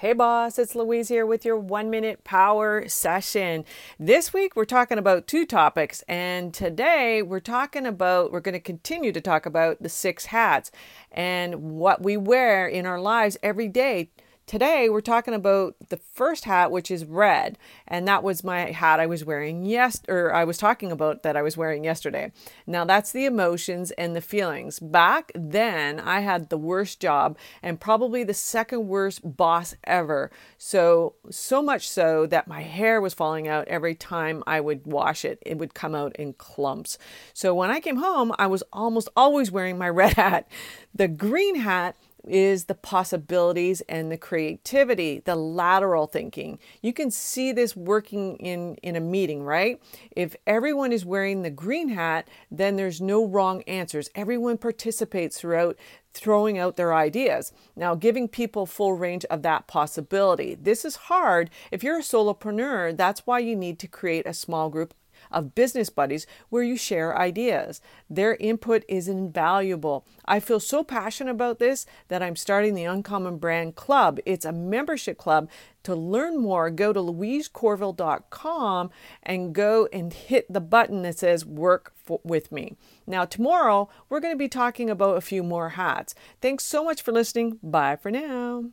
Hey, boss, it's Louise here with your one minute power session. This week, we're talking about two topics, and today we're talking about, we're going to continue to talk about the six hats and what we wear in our lives every day Today, we're talking about the first hat, which is red, and that was my hat I was wearing yes, or I was talking about that I was wearing yesterday. Now, that's the emotions and the feelings. Back then, I had the worst job and probably the second worst boss ever. So, so much so that my hair was falling out every time I would wash it. It would come out in clumps. So, when I came home, I was almost always wearing my red hat. The green hat is the possibilities and the creativity, the lateral thinking. You can see this working in, in a meeting, right? If everyone is wearing the green hat, then there's no wrong answers. Everyone participates throughout throwing out their ideas. Now, giving people full range of that possibility. This is hard. If you're a solopreneur, that's why you need to create a small group of business buddies where you share ideas. Their input is invaluable. I feel so passionate about this that I'm starting the Uncommon Brand Club. It's a membership club. To learn more, go to louisecorville.com and go and hit the button that says work for, with me. Now, tomorrow, we're going to be talking about a few more hats. Thanks so much for listening. Bye for now.